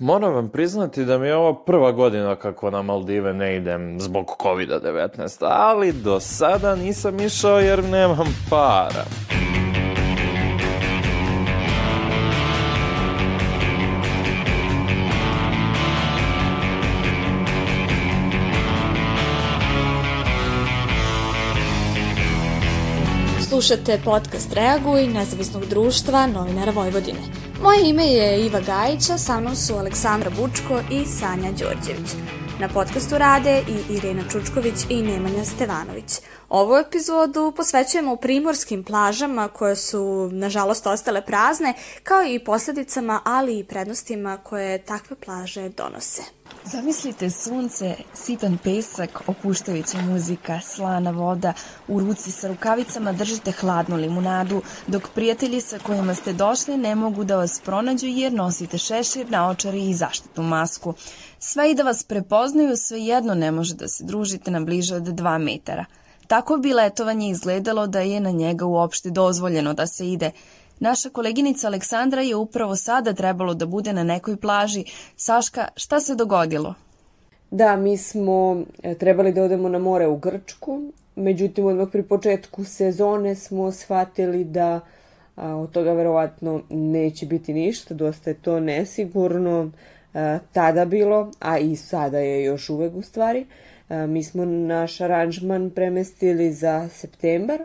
moram vam priznati da mi je ovo prva godina kako na Maldive ne idem zbog COVID-19, ali do sada nisam išao jer nemam para. Slušate podcast Reaguj nezavisnog društva novinara Vojvodine. Moje ime je Iva Gajića, sa mnom su Aleksandra Bučko i Sanja Đorđević. Na podcastu rade i Irena Čučković i Nemanja Stevanović. Ovu epizodu posvećujemo primorskim plažama koje su nažalost ostale prazne, kao i posledicama, ali i prednostima koje takve plaže donose. Zamislite sunce, sitan pesak, opuštajuća muzika, slana voda, u ruci sa rukavicama držite hladnu limunadu, dok prijatelji sa kojima ste došli ne mogu da vas pronađu jer nosite šešir, naočari i zaštitnu masku. Sve i da vas prepoznaju, svejedno ne može da se družite na bliže od 2 metara. Tako bi letovanje izgledalo da je na njega uopšte dozvoljeno da se ide, Naša koleginica Aleksandra je upravo sada trebalo da bude na nekoj plaži. Saška, šta se dogodilo? Da, mi smo e, trebali da odemo na more u Grčku, međutim odmah pri početku sezone smo shvatili da a, od toga verovatno neće biti ništa, dosta je to nesigurno a, tada bilo, a i sada je još uvek u stvari. A, mi smo naš aranžman premestili za septembar,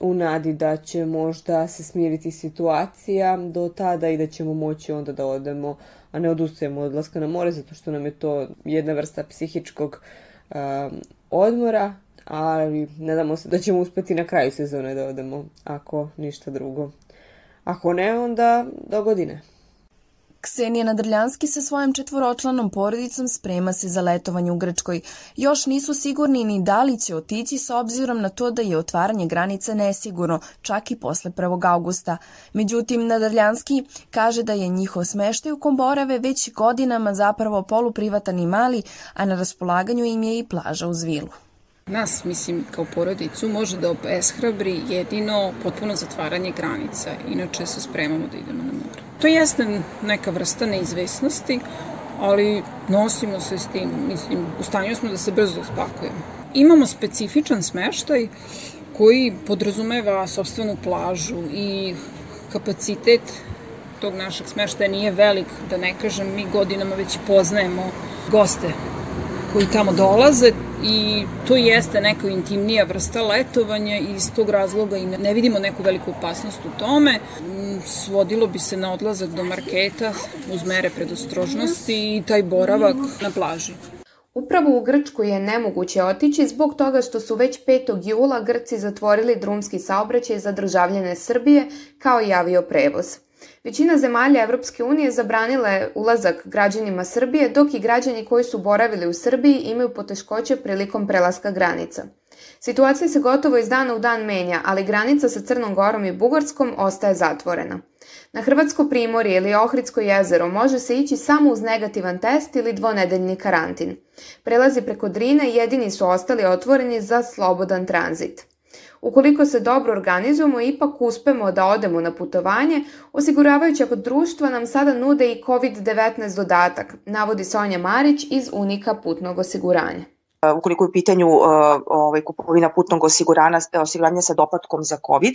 u nadi da će možda se smiriti situacija do tada i da ćemo moći onda da odemo, a ne odustajemo od odlaska na more, zato što nam je to jedna vrsta psihičkog um, odmora, ali nadamo se da ćemo uspeti na kraju sezone da odemo, ako ništa drugo. Ako ne, onda do godine. Ksenija Nadrljanski sa svojom četvoročlanom porodicom sprema se za letovanje u Grčkoj. Još nisu sigurni ni da li će otići s obzirom na to da je otvaranje granice nesigurno, čak i posle 1. augusta. Međutim, Nadrljanski kaže da je njihov smeštaj u Komborave već godinama zapravo poluprivatan i mali, a na raspolaganju im je i plaža uz vilu. Nas, mislim, kao porodicu može da obeshrabri jedino potpuno zatvaranje granica. Inače se spremamo da idemo na more. To jeste neka vrsta neizvesnosti, ali nosimo se s tim, mislim, u stanju smo da se brzo spakujemo. Imamo specifičan smeštaj koji podrazumeva sobstvenu plažu i kapacitet tog našeg smeštaja nije velik, da ne kažem, mi godinama već poznajemo goste koji tamo dolaze i to jeste neka intimnija vrsta letovanja i iz tog razloga i ne vidimo neku veliku opasnost u tome. Svodilo bi se na odlazak do marketa uz mere predostrožnosti i taj boravak na plaži. Upravo u Grčku je nemoguće otići zbog toga što su već 5. jula Grci zatvorili drumski saobraćaj za državljene Srbije kao i avioprevoz. Većina zemalja Evropske unije zabranila je ulazak građanima Srbije, dok i građani koji su boravili u Srbiji imaju poteškoće prilikom prelaska granica. Situacija se gotovo iz dana u dan menja, ali granica sa Crnom Gorom i Bugarskom ostaje zatvorena. Na Hrvatsko primorje ili Ohridsko jezero može se ići samo uz negativan test ili dvonedeljni karantin. Prelazi preko Drine jedini su ostali otvoreni za slobodan tranzit. Ukoliko se dobro organizujemo, ipak uspemo da odemo na putovanje, osiguravajuća kod društva nam sada nude i COVID-19 dodatak, navodi Sonja Marić iz Unika putnog osiguranja. Ukoliko je u pitanju uh, ovaj, kupovina putnog osiguranja, osiguranja sa doplatkom za COVID,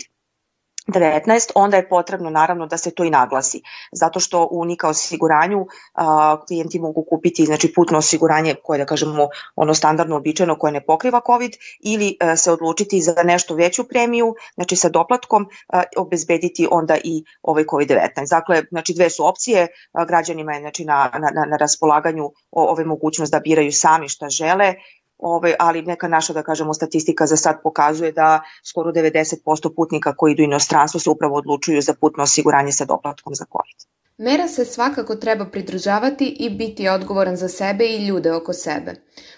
19, onda je potrebno naravno da se to i naglasi. Zato što u Unika osiguranju a, klijenti mogu kupiti znači, putno osiguranje koje da kažemo ono standardno običajno koje ne pokriva COVID ili a, se odlučiti za nešto veću premiju, znači sa doplatkom a, obezbediti onda i ovaj COVID-19. Dakle, znači dve su opcije, a, građanima je znači, na, na, na raspolaganju ove mogućnost da biraju sami šta žele, Ove, ali neka naša, da kažemo, statistika za sad pokazuje da skoro 90% putnika koji idu inostranstvo se upravo odlučuju za putno osiguranje sa doplatkom za COVID. Mera se svakako treba pridržavati i biti odgovoran za sebe i ljude oko sebe.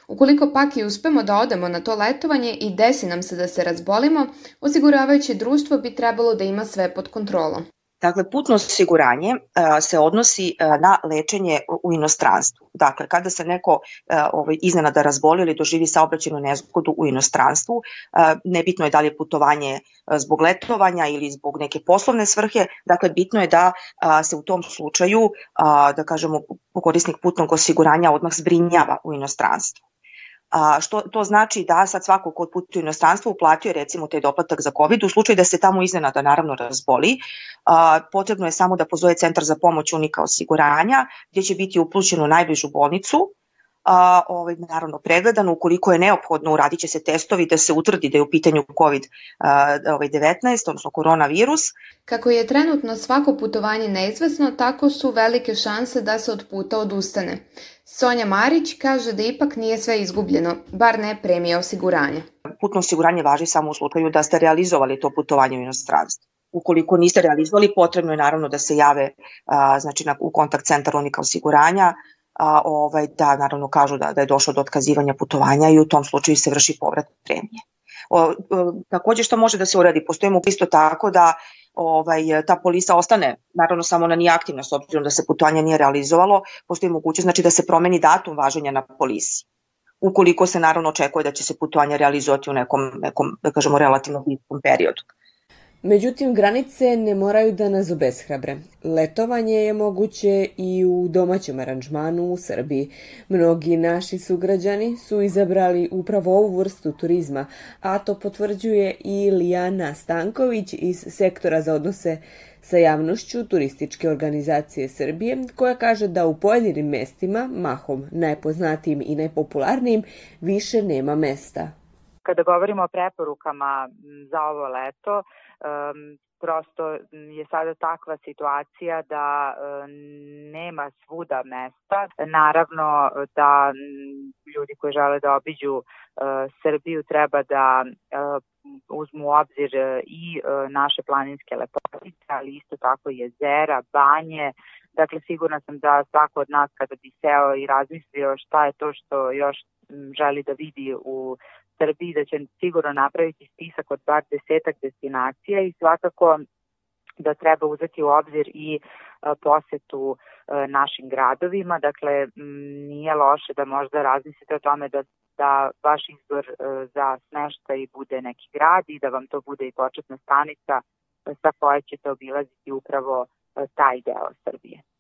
Ukoliko pak i uspemo da odemo na to letovanje i desi nam se da se razbolimo, osiguravajuće društvo bi trebalo da ima sve pod kontrolom. Dakle, putno osiguranje se odnosi na lečenje u inostranstvu. Dakle, kada se neko ovaj, iznenada razboli ili doživi saobraćenu nezgodu u inostranstvu, nebitno je da li je putovanje zbog letovanja ili zbog neke poslovne svrhe, dakle, bitno je da se u tom slučaju, da kažemo, korisnik putnog osiguranja odmah zbrinjava u inostranstvu. A, što to znači da sad svako ko putuje u inostranstvo uplatio recimo taj doplatak za COVID, u slučaju da se tamo iznenada naravno razboli, a, potrebno je samo da pozove centar za pomoć unika osiguranja, gdje će biti uplućen u najbližu bolnicu, a, ovaj, naravno pregledan, ukoliko je neophodno uradit će se testovi da se utvrdi da je u pitanju COVID-19, ovaj, odnosno koronavirus. Kako je trenutno svako putovanje neizvesno, tako su velike šanse da se od puta odustane. Sonja Marić kaže da ipak nije sve izgubljeno, bar ne premija osiguranja. Putno osiguranje važi samo u slučaju da ste realizovali to putovanje u inostranstvu. Ukoliko niste realizovali, potrebno je naravno da se jave a, znači, na, u kontakt centar unika osiguranja, a, ovaj, da naravno kažu da, da je došlo do otkazivanja putovanja i u tom slučaju se vrši povrat premije. O, o, takođe što može da se uradi, postoji mogu isto tako da ovaj, ta polisa ostane, naravno samo ona nije aktivna s obzirom da se putovanje nije realizovalo, postoji mogućnost znači da se promeni datum važenja na polisi. Ukoliko se naravno očekuje da će se putovanje realizovati u nekom, nekom da kažemo, relativno bitnom periodu. Međutim, granice ne moraju da nas obeshrabre. Letovanje je moguće i u domaćem aranžmanu u Srbiji. Mnogi naši sugrađani su izabrali upravo ovu vrstu turizma, a to potvrđuje i Lijana Stanković iz sektora za odnose sa javnošću turističke organizacije Srbije, koja kaže da u pojedinim mestima, mahom najpoznatijim i najpopularnijim, više nema mesta. Kada govorimo o preporukama za ovo leto, prosto je sada takva situacija da nema svuda mesta. Naravno da ljudi koji žele da obiđu uh, Srbiju treba da uh, uzmu u obzir i uh, naše planinske lepotice, ali isto tako jezera, banje, Dakle, sigurna sam da svako od nas kada bi seo i razmislio šta je to što još želi da vidi u Srbiji da će sigurno napraviti spisak od bar desetak destinacija i svakako da treba uzeti u obzir i posetu našim gradovima, dakle nije loše da možda razmislite o tome da, da vaš izbor za smeštaj bude neki grad i da vam to bude i početna stanica sa koje ćete obilaziti upravo taj deo Srbije.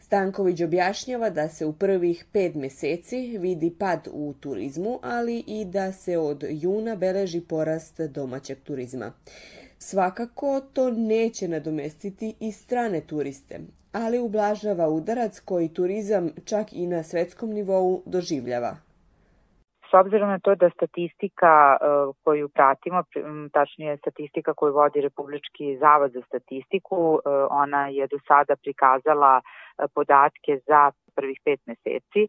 Stanković objašnjava da se u prvih pet meseci vidi pad u turizmu, ali i da se od juna beleži porast domaćeg turizma. Svakako to neće nadomestiti i strane turiste, ali ublažava udarac koji turizam čak i na svetskom nivou doživljava. S obzirom na to da statistika uh, koju pratimo, tačnije statistika koju vodi Republički zavod za statistiku, uh, ona je do sada prikazala uh, podatke za prvih pet meseci.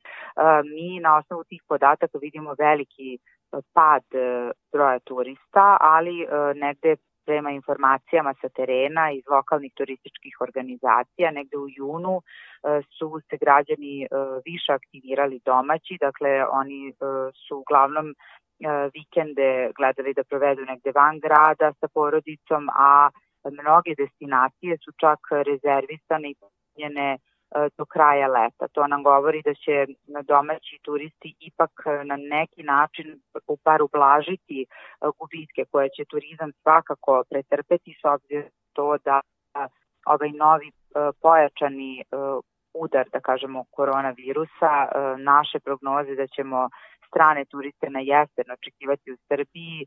Mi na osnovu tih podataka vidimo veliki pad broja turista, ali negde prema informacijama sa terena iz lokalnih turističkih organizacija, negde u junu e, su se građani e, više aktivirali domaći, dakle oni e, su uglavnom vikende gledali da provedu negde van grada sa porodicom, a mnoge destinacije su čak rezervisane i punjene E, do kraja leta. To nam govori da će domaći turisti ipak e, na neki način par ublažiti e, gubitke koje će turizam svakako pretrpeti s obzirom to da ovaj novi pojačani udar, da kažemo, koronavirusa, naše prognoze da ćemo strane turiste na jesen očekivati u Srbiji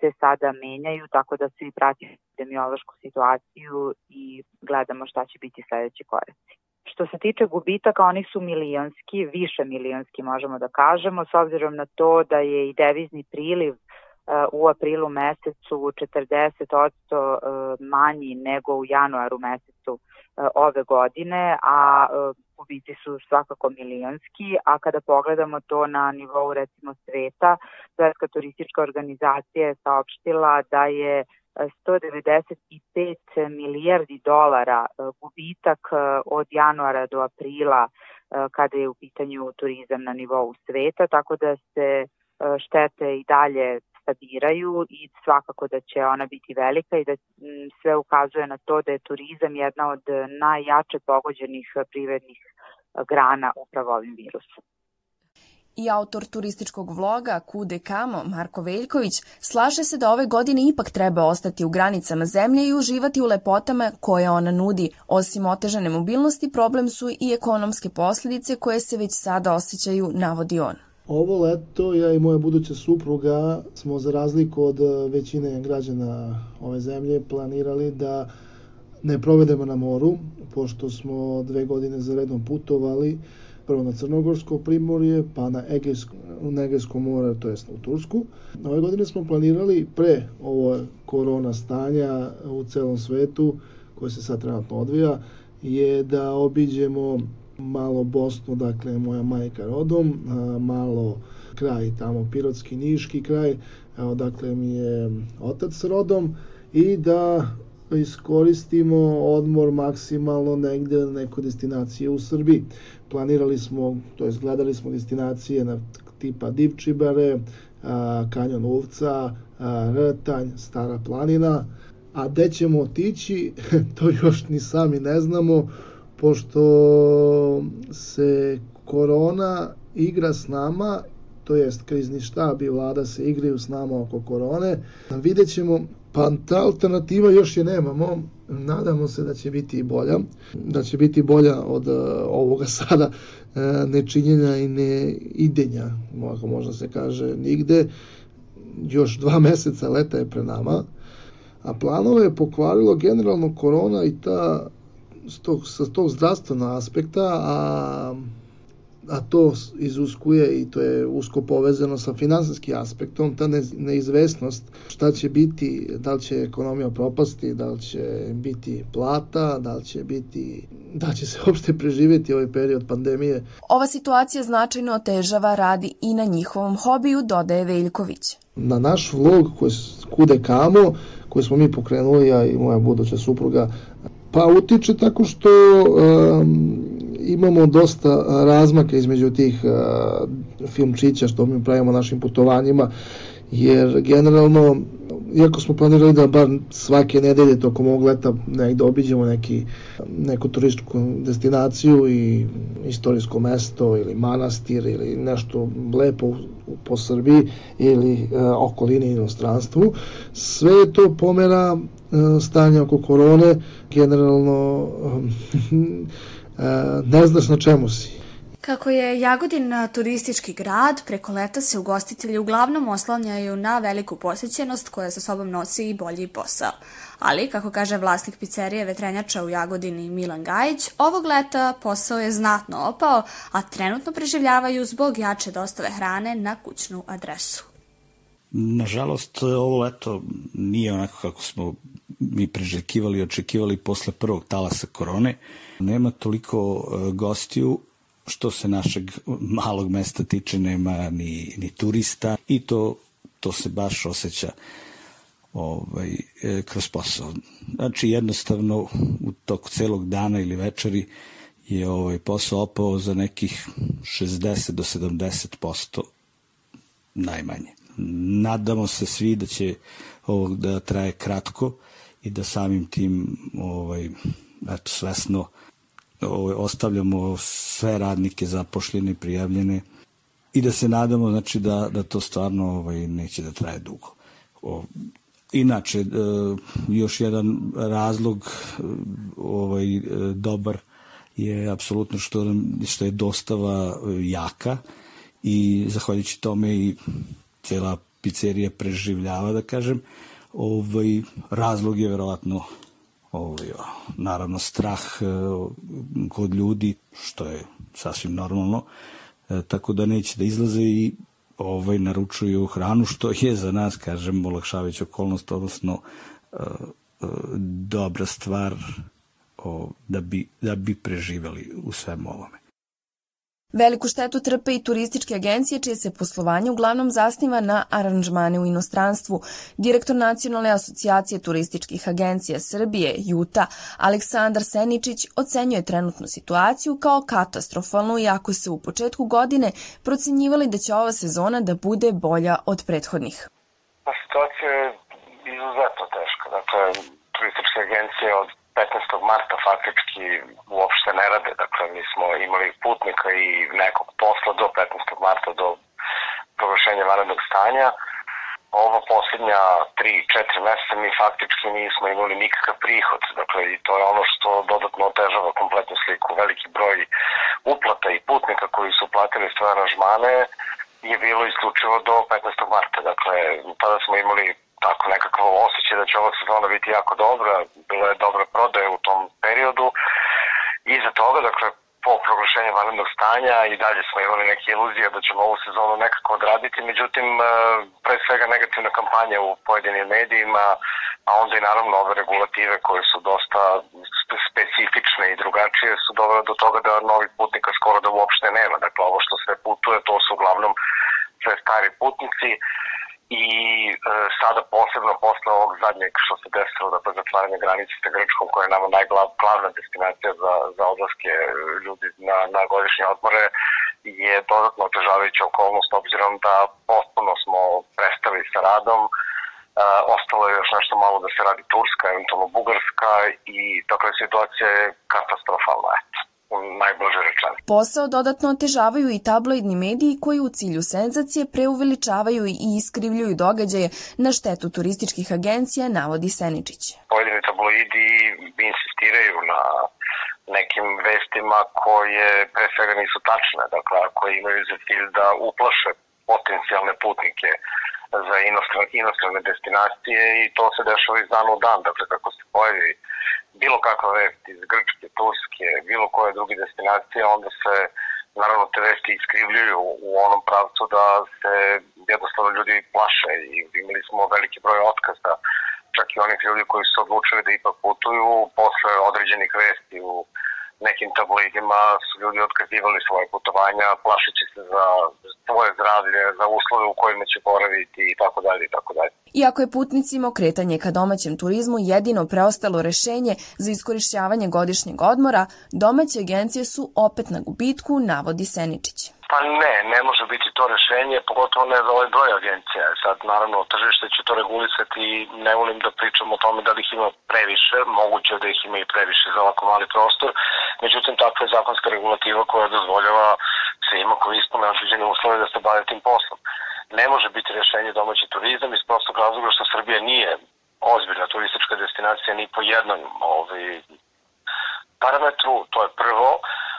se sada menjaju, tako da svi pratimo epidemiološku situaciju i gledamo šta će biti sledeći koraci. Što se tiče gubitaka, oni su milionski, više milionski možemo da kažemo, s obzirom na to da je i devizni priliv uh, u aprilu mesecu 40% uh, manji nego u januaru mesecu uh, ove godine, a gubici su svakako milionski, a kada pogledamo to na nivou recimo sveta, Svetska turistička organizacija je saopštila da je 195 milijardi dolara e, gubitak e, od januara do aprila e, kada je u pitanju turizam na nivou sveta, tako da se štete i dalje mesta biraju i svakako da će ona biti velika i da sve ukazuje na to da je turizam jedna od najjače pogođenih privrednih grana upravo ovim virusom i autor turističkog vloga Kude Kamo, Marko Veljković, slaže se da ove godine ipak treba ostati u granicama zemlje i uživati u lepotama koje ona nudi. Osim otežane mobilnosti, problem su i ekonomske posledice koje se već sada osjećaju, navodi on. Ovo leto ja i moja buduća supruga smo za razliku od većine građana ove zemlje planirali da ne provedemo na moru, pošto smo dve godine za redom putovali prvo na Crnogorsko primorje, pa na Egejsko, na Egejsko more, to jest u Tursku. Ove godine smo planirali pre ovo korona stanja u celom svetu, koje se sad trenutno odvija, je da obiđemo malo Bosnu, dakle moja majka rodom, malo kraj tamo Pirotski, Niški kraj, odakle mi je otac rodom i da iskoristimo odmor maksimalno negde na nekoj destinaciji u Srbiji. Planirali smo, to jest gledali smo destinacije na tipa Divčibare, Kanjon Uvca, Rtanj, Stara planina, a gde ćemo otići, to još ni sami ne znamo, pošto se korona igra s nama, to jest krizni štab i vlada se igraju s nama oko korone, vidjet ćemo Pa ta alternativa još je nemamo, nadamo se da će biti bolja, da će biti bolja od uh, ovoga sada uh, nečinjenja i ne idenja, ako možda se kaže, nigde. Još dva meseca leta je pre nama, a planove je pokvarilo generalno korona i ta s tog, sa tog zdravstvenog aspekta, a a to izuskuje i to je usko povezano sa finansijskim aspektom, ta neizvesnost šta će biti, da li će ekonomija propasti, da li će biti plata, da li će biti, da će se uopšte preživjeti ovaj period pandemije. Ova situacija značajno otežava radi i na njihovom hobiju, dodaje Veljković. Na naš vlog koji kude kamo, koji smo mi pokrenuli, ja i moja buduća supruga, pa utiče tako što um, imamo dosta razmaka između tih filmčića što mi pravimo našim putovanjima, jer generalno, iako smo planirali da bar svake nedelje tokom ovog leta negde obiđemo neki, neku turističku destinaciju i istorijsko mesto ili manastir ili nešto lepo po Srbiji ili e, okolini inostranstvu, sve to pomera e, stanje oko korone, generalno ne znaš na čemu si. Kako je Jagodin turistički grad, preko leta se ugostitelji uglavnom oslanjaju na veliku posjećenost koja sa sobom nosi i bolji posao. Ali, kako kaže vlasnik pizzerije Vetrenjača u Jagodini Milan Gajić, ovog leta posao je znatno opao, a trenutno preživljavaju zbog jače dostave hrane na kućnu adresu. Nažalost, ovo leto nije onako kako smo mi preželjkivali i očekivali posle prvog talasa korone. Nema toliko e, gostiju, što se našeg malog mesta tiče, nema ni, ni turista i to, to se baš osjeća ovaj, e, kroz posao. Znači, jednostavno, u toku celog dana ili večeri je ovaj posao opao za nekih 60 do 70% najmanje. Nadamo se svi da će ovo da traje kratko i da samim tim ovaj, eto, svesno ostavljamo sve radnike zapošljene, prijavljene i da se nadamo znači, da, da to stvarno ovaj, neće da traje dugo. O, inače, e, još jedan razlog e, ovaj, e, dobar je apsolutno što, što je dostava jaka i zahvaljujući tome i cela pizzerija preživljava, da kažem, ovaj, razlog je verovatno ovaj, naravno strah eh, kod ljudi, što je sasvim normalno, e, tako da neće da izlaze i ovaj, naručuju hranu, što je za nas, kažem, olakšavajuća okolnost, odnosno e, e, dobra stvar da, bi, da bi preživeli u svemu ovome. Veliku štetu trpe i turističke agencije čije se poslovanje uglavnom zasniva na aranžmane u inostranstvu. Direktor Nacionalne asocijacije turističkih agencija Srbije, Juta, Aleksandar Seničić, ocenjuje trenutnu situaciju kao katastrofalnu iako se u početku godine procenjivali da će ova sezona da bude bolja od prethodnih. Pa situacija je izuzetno teška. Dakle, turističke agencije od 15. marta faktički uopšte ne rade. Dakle, mi smo imali putnika i nekog posla do 15. marta, do proglašenja vanrednog stanja. Ova poslednja 3-4 meseca mi faktički nismo imali nikakav prihod. Dakle, i to je ono što dodatno otežava kompletnu sliku. Veliki broj uplata i putnika koji su platili svoje aranžmane je bilo isključivo do 15. marta. Dakle, tada smo imali tako nekakav osjećaj da će ova sezona biti jako dobra, bila je dobra prodaja u tom periodu. Iza toga, dakle, po proglašenju vanrednog stanja i dalje smo imali neke iluzije da ćemo ovu sezonu nekako odraditi, međutim, e, pre svega negativna kampanja u pojedinim medijima, a onda i naravno ove regulative koje su dosta specifične i drugačije su dovele do toga da novih putnika skoro da uopšte nema. Dakle, ovo što sve putuje, to su uglavnom sve stari putnici i e, sada posebno posle ovog zadnjeg što se desilo, dakle zatvaranje granice sa Grčkom koja je nama najglavna destinacija za, za odlaske ljudi na, na godišnje odmore je dodatno otežavajuća okolnost obzirom da potpuno smo prestali sa radom. Uh, ostalo je još nešto malo da se radi Turska, eventualno Bugarska i dakle situacija je katastrofalna, eto najblaže rečeno. Posao dodatno otežavaju i tabloidni mediji koji u cilju senzacije preuveličavaju i iskrivljuju događaje na štetu turističkih agencija, navodi Seničić. Pojedini tabloidi insistiraju na nekim vestima koje pre svega nisu tačne, dakle koje imaju za cilj da uplaše potencijalne putnike za inostrane, inostrane destinacije i to se dešava iz dana u dan, dakle kako se pojavi bilo kakva vest iz Grčke, Turske, bilo koje druge destinacije, onda se naravno te vesti iskrivljuju u onom pravcu da se jednostavno ljudi plaše. I imali smo veliki broj otkaza, čak i onih ljudi koji su odlučili da ipak putuju posle određenih vesti u nekim tabloidima su ljudi otkazivali svoje putovanja, plašeći se za svoje zdravlje, za uslove u kojima će boraviti i tako dalje i tako dalje. Iako je putnicima okretanje ka domaćem turizmu jedino preostalo rešenje za iskorišćavanje godišnjeg odmora, domaće agencije su opet na gubitku, navodi Seničić. Pa ne, ne može biti to rešenje, pogotovo ne za ovaj broj agencija. Sad, naravno, tržište će to regulisati i ne volim da pričam o tome da li ih ima previše, moguće da ih ima i previše za ovako mali prostor, međutim, takva je zakonska regulativa koja dozvoljava svima koji ispune određene uslove da se bave tim poslom. Ne može biti rešenje domaći turizam iz prostog razloga što Srbija nije ozbiljna turistička destinacija ni po jednom ovaj, parametru, to je prvo,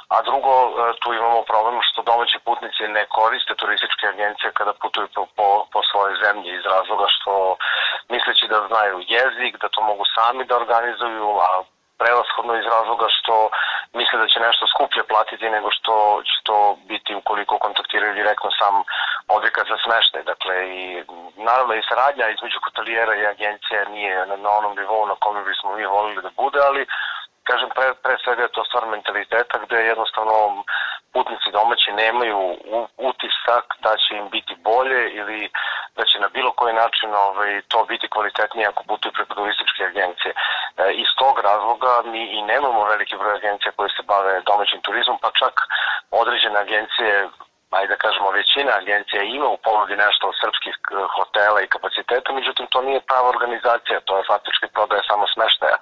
a drugo, e, tu imamo problem što domaći putnici ne koriste turističke agencije kada putuju po, po, po svojoj zemlji iz razloga što misleći da znaju jezik, da to mogu sami da organizuju, a prevashodno iz razloga što misle da će nešto skuplje platiti nego što će to biti ukoliko kontaktiraju direktno sam objekat za smeštaj. Dakle, i naravno i saradnja između hotelijera i agencije nije na, na onom nivou na kome bismo mi volili da bude, ali kažem, pre, pre svega je to stvar mentaliteta gde jednostavno putnici domaći nemaju utisak da će im biti bolje ili da će na bilo koji način ovaj, to biti kvalitetnije ako putuju preko turističke agencije. E, iz tog razloga mi i nemamo veliki broj agencija koje se bave domaćim turizmom, pa čak određene agencije ajde da kažemo, većina agencija ima u ponudi nešto od srpskih eh, hotela i kapaciteta, međutim to nije prava organizacija, to je faktički prodaje samo smeštaja,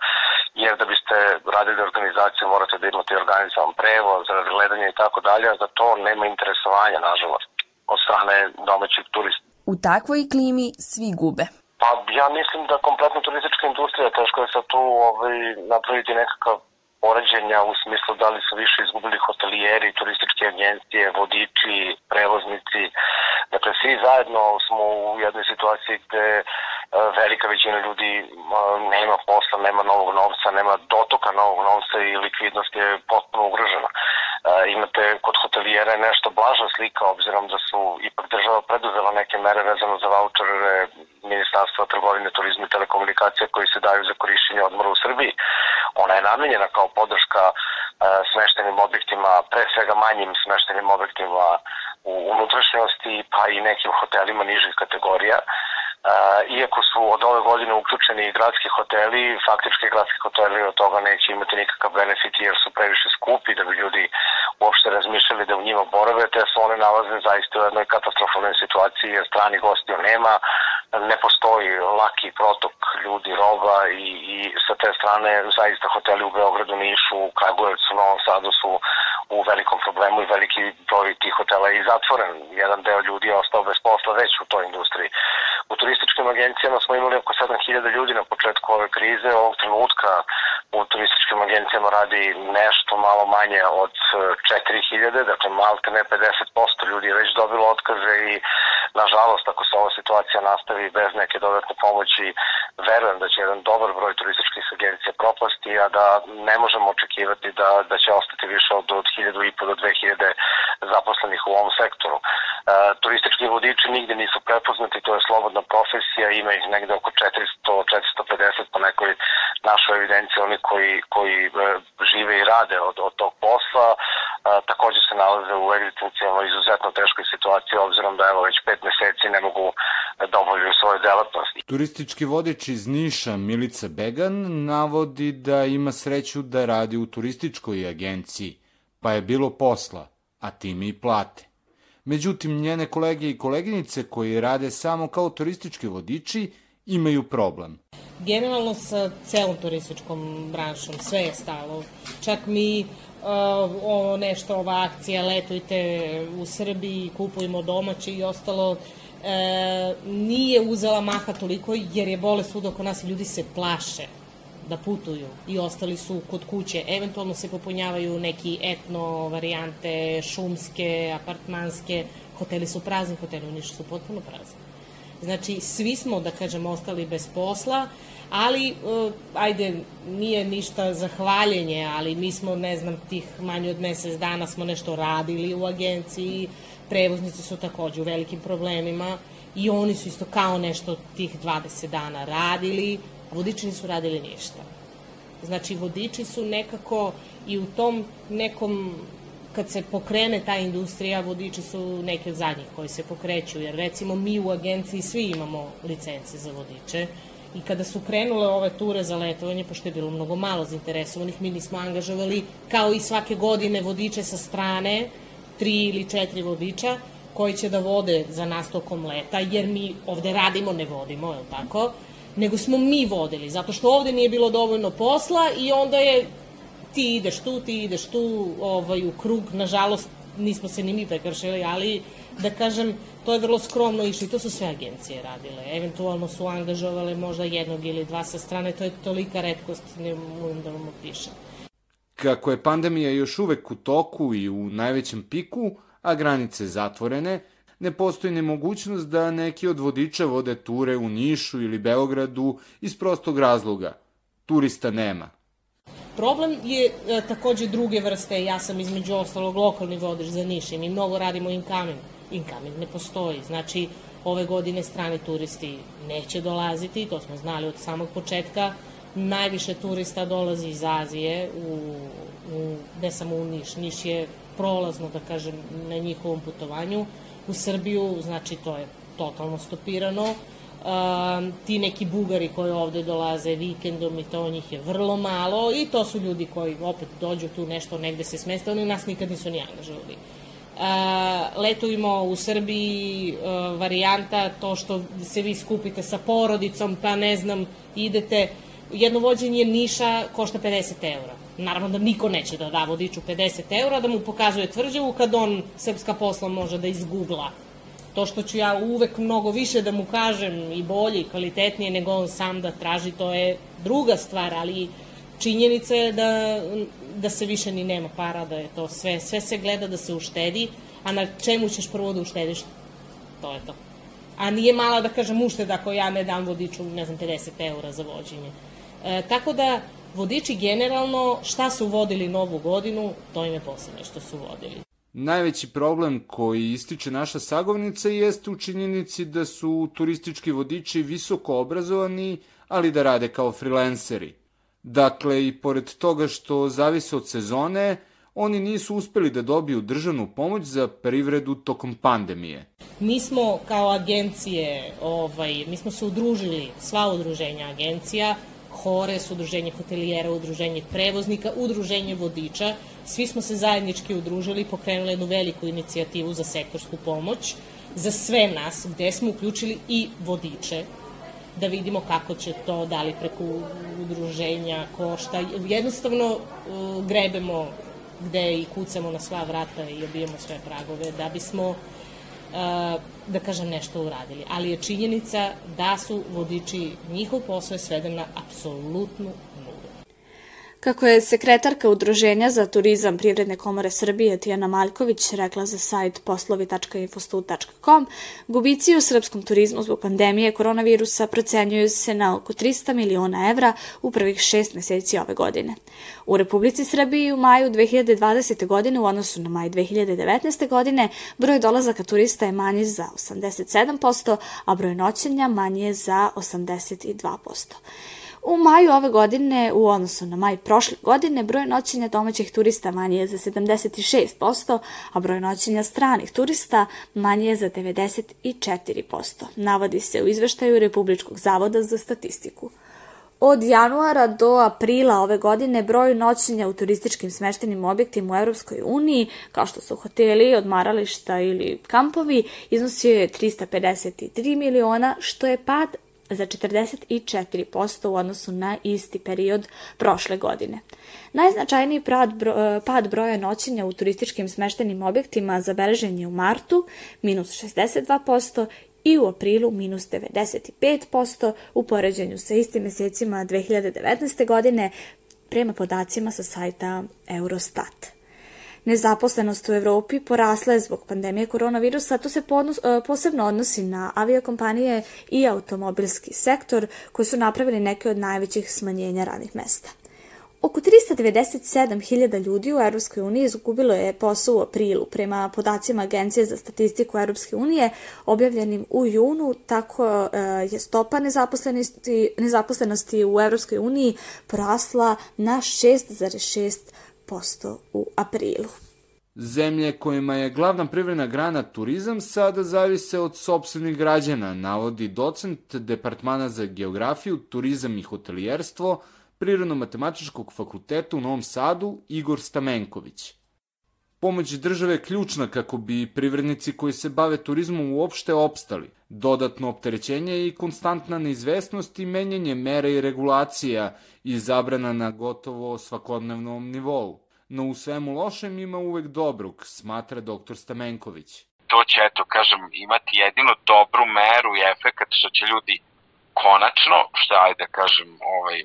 jer da biste radili organizaciju morate da imate organizovan prevoz, razgledanje i tako dalje, a za to nema interesovanja, nažalost, od strane domaćih turista. U takvoj klimi svi gube. Pa ja mislim da kompletna turistička industrija, teško je sad tu ovaj, napraviti nekakav poređenja u smislu da li su više izgubili hotelijeri, turističke agencije, vodiči, prevoznici. Dakle, svi zajedno smo u jednoj situaciji gde e, velika većina ljudi e, nema posla, nema novog novca, nema dotoka novog novca i likvidnost je potpuno ugrožena. E, imate kod hotelijera nešto blaža slika, obzirom da su ipak država preduzela neke mere vezano za vouchere Ministarstva trgovine, turizma i telekomunikacija koji se daju za korišćenje odmora u Srbiji. Ona je namenjena kao podrška e, smeštenim objektima, pre svega manjim smeštenim objektima u unutrašnjosti, pa i nekim hotelima nižih kategorija. Uh, iako su od ove godine uključeni i gradski hoteli, faktički gradski hoteli od toga neće imati nikakav benefit jer su previše skupi da bi ljudi uopšte razmišljali da u njima borave, te se one nalaze zaista u jednoj katastrofalnoj situaciji jer strani gostiju nema, ne postoji laki protok ljudi, roba i, i sa te strane zaista hoteli u Beogradu, Nišu, Kragujevcu, Novom Sadu su u velikom problemu i veliki broj tih hotela je i zatvoren. Jedan deo ljudi je ostao bez posla već u toj industriji. U turističkim agencijama smo imali oko 7000 ljudi na početku ove krize. Ovog trenutka u turističkim agencijama radi nešto malo manje od 4000, dakle malte ne 50% ljudi je već dobilo otkaze i nažalost ako se ova situacija nastavi bez neke dodatne pomoći, verujem da će jedan dobar broj turističkih agencija propasti, a da ne možemo očekivati da, da će ostati više od, od 1000 do 2000 zaposlenih u ovom sektoru. E, turistički vodiči nigde nisu prepoznati, to je slobodna profesija, ima ih negde oko 400-450 po nekoj našoj evidenciji, oni koji, koji e, žive i rade od, od tog posla, e, takođe se nalaze u egzistencijalno izuzetno teškoj situaciji, obzirom da evo već pet meseci ne mogu da obavljaju svoje delatnosti. Turistički vodič iz Niša Milica Began navodi da ima sreću da radi u turističkoj agenciji, pa je bilo posla, a time i plate. Međutim, njene kolege i koleginice koji rade samo kao turistički vodiči imaju problem. Generalno sa celom turističkom branšom sve je stalo. Čak mi uh, ovo nešto, ova akcija letujte u Srbiji, kupujemo domaće i ostalo e, nije uzela maha toliko jer je bolest svuda oko nas i ljudi se plaše da putuju i ostali su kod kuće. Eventualno se popunjavaju neki etno varijante, šumske, apartmanske, hoteli su prazni, hoteli u Nišu su potpuno prazni. Znači, svi smo, da kažem, ostali bez posla, ali, uh, ajde, nije ništa zahvaljenje, ali mi smo, ne znam, tih manje od mesec dana smo nešto radili u agenciji, prevoznici su takođe u velikim problemima i oni su isto kao nešto tih 20 dana radili, vodiči nisu radili ništa. Znači, vodiči su nekako i u tom nekom kad se pokrene ta industrija, vodiči su neki od zadnjih koji se pokreću, jer recimo mi u agenciji svi imamo licence za vodiče i kada su krenule ove ture za letovanje, pošto je bilo mnogo malo zainteresovanih, mi nismo angažovali kao i svake godine vodiče sa strane, tri ili četiri vodiča, koji će da vode za nas tokom leta, jer mi ovde radimo, ne vodimo, je li tako? Nego smo mi vodili, zato što ovde nije bilo dovoljno posla i onda je ti ideš tu, ti ideš tu, ovaj, u krug, nažalost, nismo se ni mi prekršili, ali da kažem, to je vrlo skromno išlo i to su sve agencije radile. Eventualno su angažovale možda jednog ili dva sa strane, to je tolika redkost, ne mogu da vam opišem. Kako je pandemija još uvek u toku i u najvećem piku, a granice zatvorene, ne postoji nemogućnost da neki od vodiča vode ture u Nišu ili Beogradu iz prostog razloga. Turista nema. Problem je e, takođe druge vrste, ja sam između ostalog lokalni vodič za Niš i mi mnogo radimo incoming. Incoming ne postoji, znači ove godine strani turisti neće dolaziti, to smo znali od samog početka. Najviše turista dolazi iz Azije, u, u, ne samo u Niš, Niš je prolazno, da kažem, na njihovom putovanju. U Srbiju, znači, to je totalno stopirano. Um, ti neki bugari koji ovde dolaze vikendom i to njih je vrlo malo i to su ljudi koji opet dođu tu nešto negde se smeste, oni nas nikad nisu ni angažovali. Uh, letujemo u Srbiji uh, varijanta to što se vi skupite sa porodicom pa ne znam idete jedno vođenje Niša košta 50 eura Naravno da niko neće da da vodiču 50 eura, da mu pokazuje tvrđavu kad on srpska posla može da izgugla. To što ću ja uvek mnogo više da mu kažem i bolje i kvalitetnije nego on sam da traži, to je druga stvar, ali činjenica je da, da se više ni nema para, da je to sve, sve se gleda da se uštedi, a na čemu ćeš prvo da uštediš? To je to. A nije mala, da kažem, ušteda ako ja ne dam vodiču, ne znam, 50 eura za vođenje. E, tako da, Vodiči generalno šta su vodili novu godinu, to im je posebno što su vodili. Najveći problem koji ističe naša sagovnica jeste u činjenici da su turistički vodiči visoko obrazovani, ali da rade kao freelanceri. Dakle, i pored toga što zavise od sezone, oni nisu uspeli da dobiju državnu pomoć za privredu tokom pandemije. Mi smo kao agencije, ovaj, mi smo se udružili, sva udruženja agencija, HORES, udruženje hotelijera, udruženje prevoznika, udruženje vodiča. Svi smo se zajednički udružili i pokrenuli jednu veliku inicijativu za sektorsku pomoć za sve nas, gde smo uključili i vodiče, da vidimo kako će to, da li preko udruženja košta. Jednostavno uh, grebemo gde i kucamo na sva vrata i obijemo sve pragove da bismo da kažem nešto uradili. Ali je činjenica da su vodiči, njihov posao je sveden na apsolutnu Kako je sekretarka Udruženja za turizam Privredne komore Srbije Tijana Maljković rekla za sajt poslovi.infostu.com, gubici u srpskom turizmu zbog pandemije koronavirusa procenjuju se na oko 300 miliona evra u prvih šest meseci ove godine. U Republici Srbiji u maju 2020. godine u odnosu na maj 2019. godine broj dolazaka turista je manji za 87%, a broj noćenja manji je za 82%. U maju ove godine, u odnosu na maj prošle godine, broj noćenja domaćih turista manji je za 76%, a broj noćenja stranih turista manji je za 94%, navodi se u izveštaju Republičkog zavoda za statistiku. Od januara do aprila ove godine broj noćenja u turističkim smeštenim objektima u Europskoj uniji, kao što su hoteli, odmarališta ili kampovi, iznosio je 353 miliona, što je pad za 44% u odnosu na isti period prošle godine. Najznačajniji pad, bro, pad broja noćenja u turističkim smeštenim objektima zabeležen je u martu, minus 62%, i u aprilu minus 95% u poređenju sa istim mesecima 2019. godine prema podacima sa sajta Eurostat. Nezaposlenost u Evropi porasla je zbog pandemije koronavirusa, to se podnos, e, posebno odnosi na aviokompanije i automobilski sektor koji su napravili neke od najvećih smanjenja radnih mesta. Oko 397.000 ljudi u Europskoj uniji izgubilo je posao u aprilu. Prema podacima Agencije za statistiku Europske unije objavljenim u junu, tako e, je stopa nezaposlenosti, nezaposlenosti u Europskoj uniji porasla na 6,6% u aprilu. Zemlje kojima je glavna privredna grana turizam sada zavise od sobstvenih građana, navodi docent Departmana za geografiju, turizam i hotelijerstvo Prirodno-matematičkog fakulteta u Novom Sadu Igor Stamenković. Pomoć države je ključna kako bi privrednici koji se bave turizmom uopšte opstali. Dodatno opterećenje i konstantna neizvesnost i menjanje mera i regulacija i zabrana na gotovo svakodnevnom nivou. No u svemu lošem ima uvek dobrog, smatra dr. Stamenković. To će, eto, kažem, imati jedino dobru meru i efekat što će ljudi konačno, što ajde da kažem, ovaj,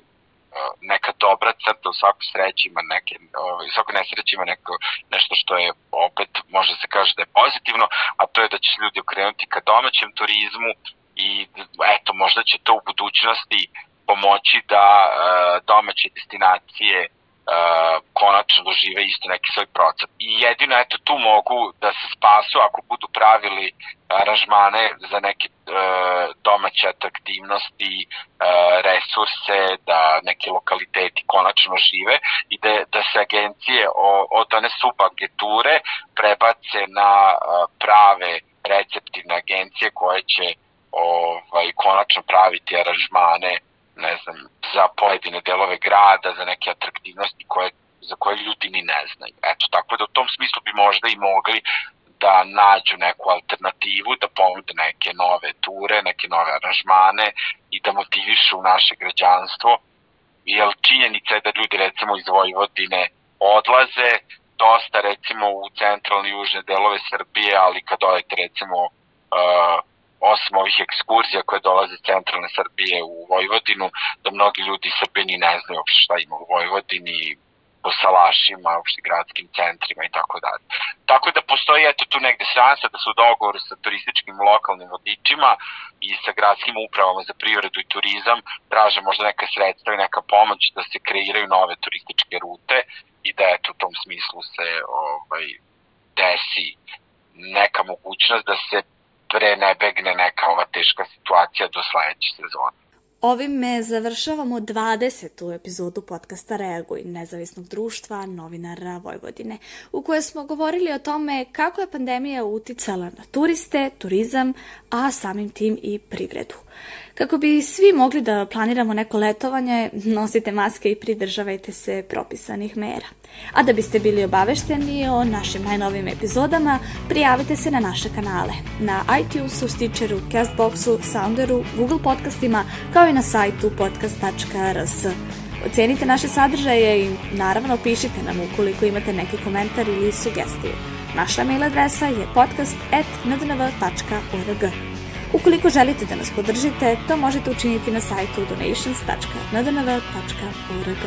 neka dobra crta u svakoj sreći ima neke, ovaj, u svakoj nesreći ima neko, nešto što je opet može se kaže da je pozitivno, a to je da će se ljudi okrenuti ka domaćem turizmu i eto možda će to u budućnosti pomoći da e, domaće destinacije uh, konačno dožive isto neki svoj procep. I jedino eto tu mogu da se spasu ako budu pravili aranžmane za neke uh, domaće atraktivnosti, uh, resurse, da neki lokaliteti konačno žive i da, da se agencije od one subagenture prebace na uh, prave receptivne agencije koje će ovaj, konačno praviti aranžmane ne znam, za pojedine delove grada, za neke atraktivnosti koje, za koje ljudi ni ne znaju. Eto, tako da u tom smislu bi možda i mogli da nađu neku alternativu, da ponude neke nove ture, neke nove aranžmane i da motivišu naše građanstvo, jer činjenica je da ljudi recimo iz Vojvodine odlaze, dosta recimo u centralne i južne delove Srbije, ali kad odete recimo uh, osim ovih ekskurzija koje dolaze iz centralne Srbije u Vojvodinu, da mnogi ljudi iz Srbije ni ne znaju uopšte šta ima u Vojvodini, po salašima, uopšte gradskim centrima i tako dalje. Tako da postoji eto tu negde šansa da su u dogovoru sa turističkim lokalnim vodičima i sa gradskim upravama za privredu i turizam traže možda neka sredstva i neka pomoć da se kreiraju nove turističke rute i da eto u tom smislu se ovaj, desi neka mogućnost da se pre ne begne neka ova teška situacija do sledeće sezone. Ovime završavamo 20. epizodu podcasta Reaguj nezavisnog društva novinara Vojvodine, u kojoj smo govorili o tome kako je pandemija uticala na turiste, turizam, a samim tim i privredu. Kako bi svi mogli da planiramo neko letovanje, nosite maske i pridržavajte se propisanih mera. A da biste bili obavešteni o našim najnovim epizodama, prijavite se na naše kanale. Na iTunesu, Stitcheru, Castboxu, Sounderu, Google podcastima, kao i na sajtu podcast.rs. Ocenite naše sadržaje i naravno pišite nam ukoliko imate neki komentar ili sugestiju. Naša mail adresa je podcast.ndnv.org. Ukoliko želite da nas podržite, to možete učiniti na sajtu donations.ndnv.org.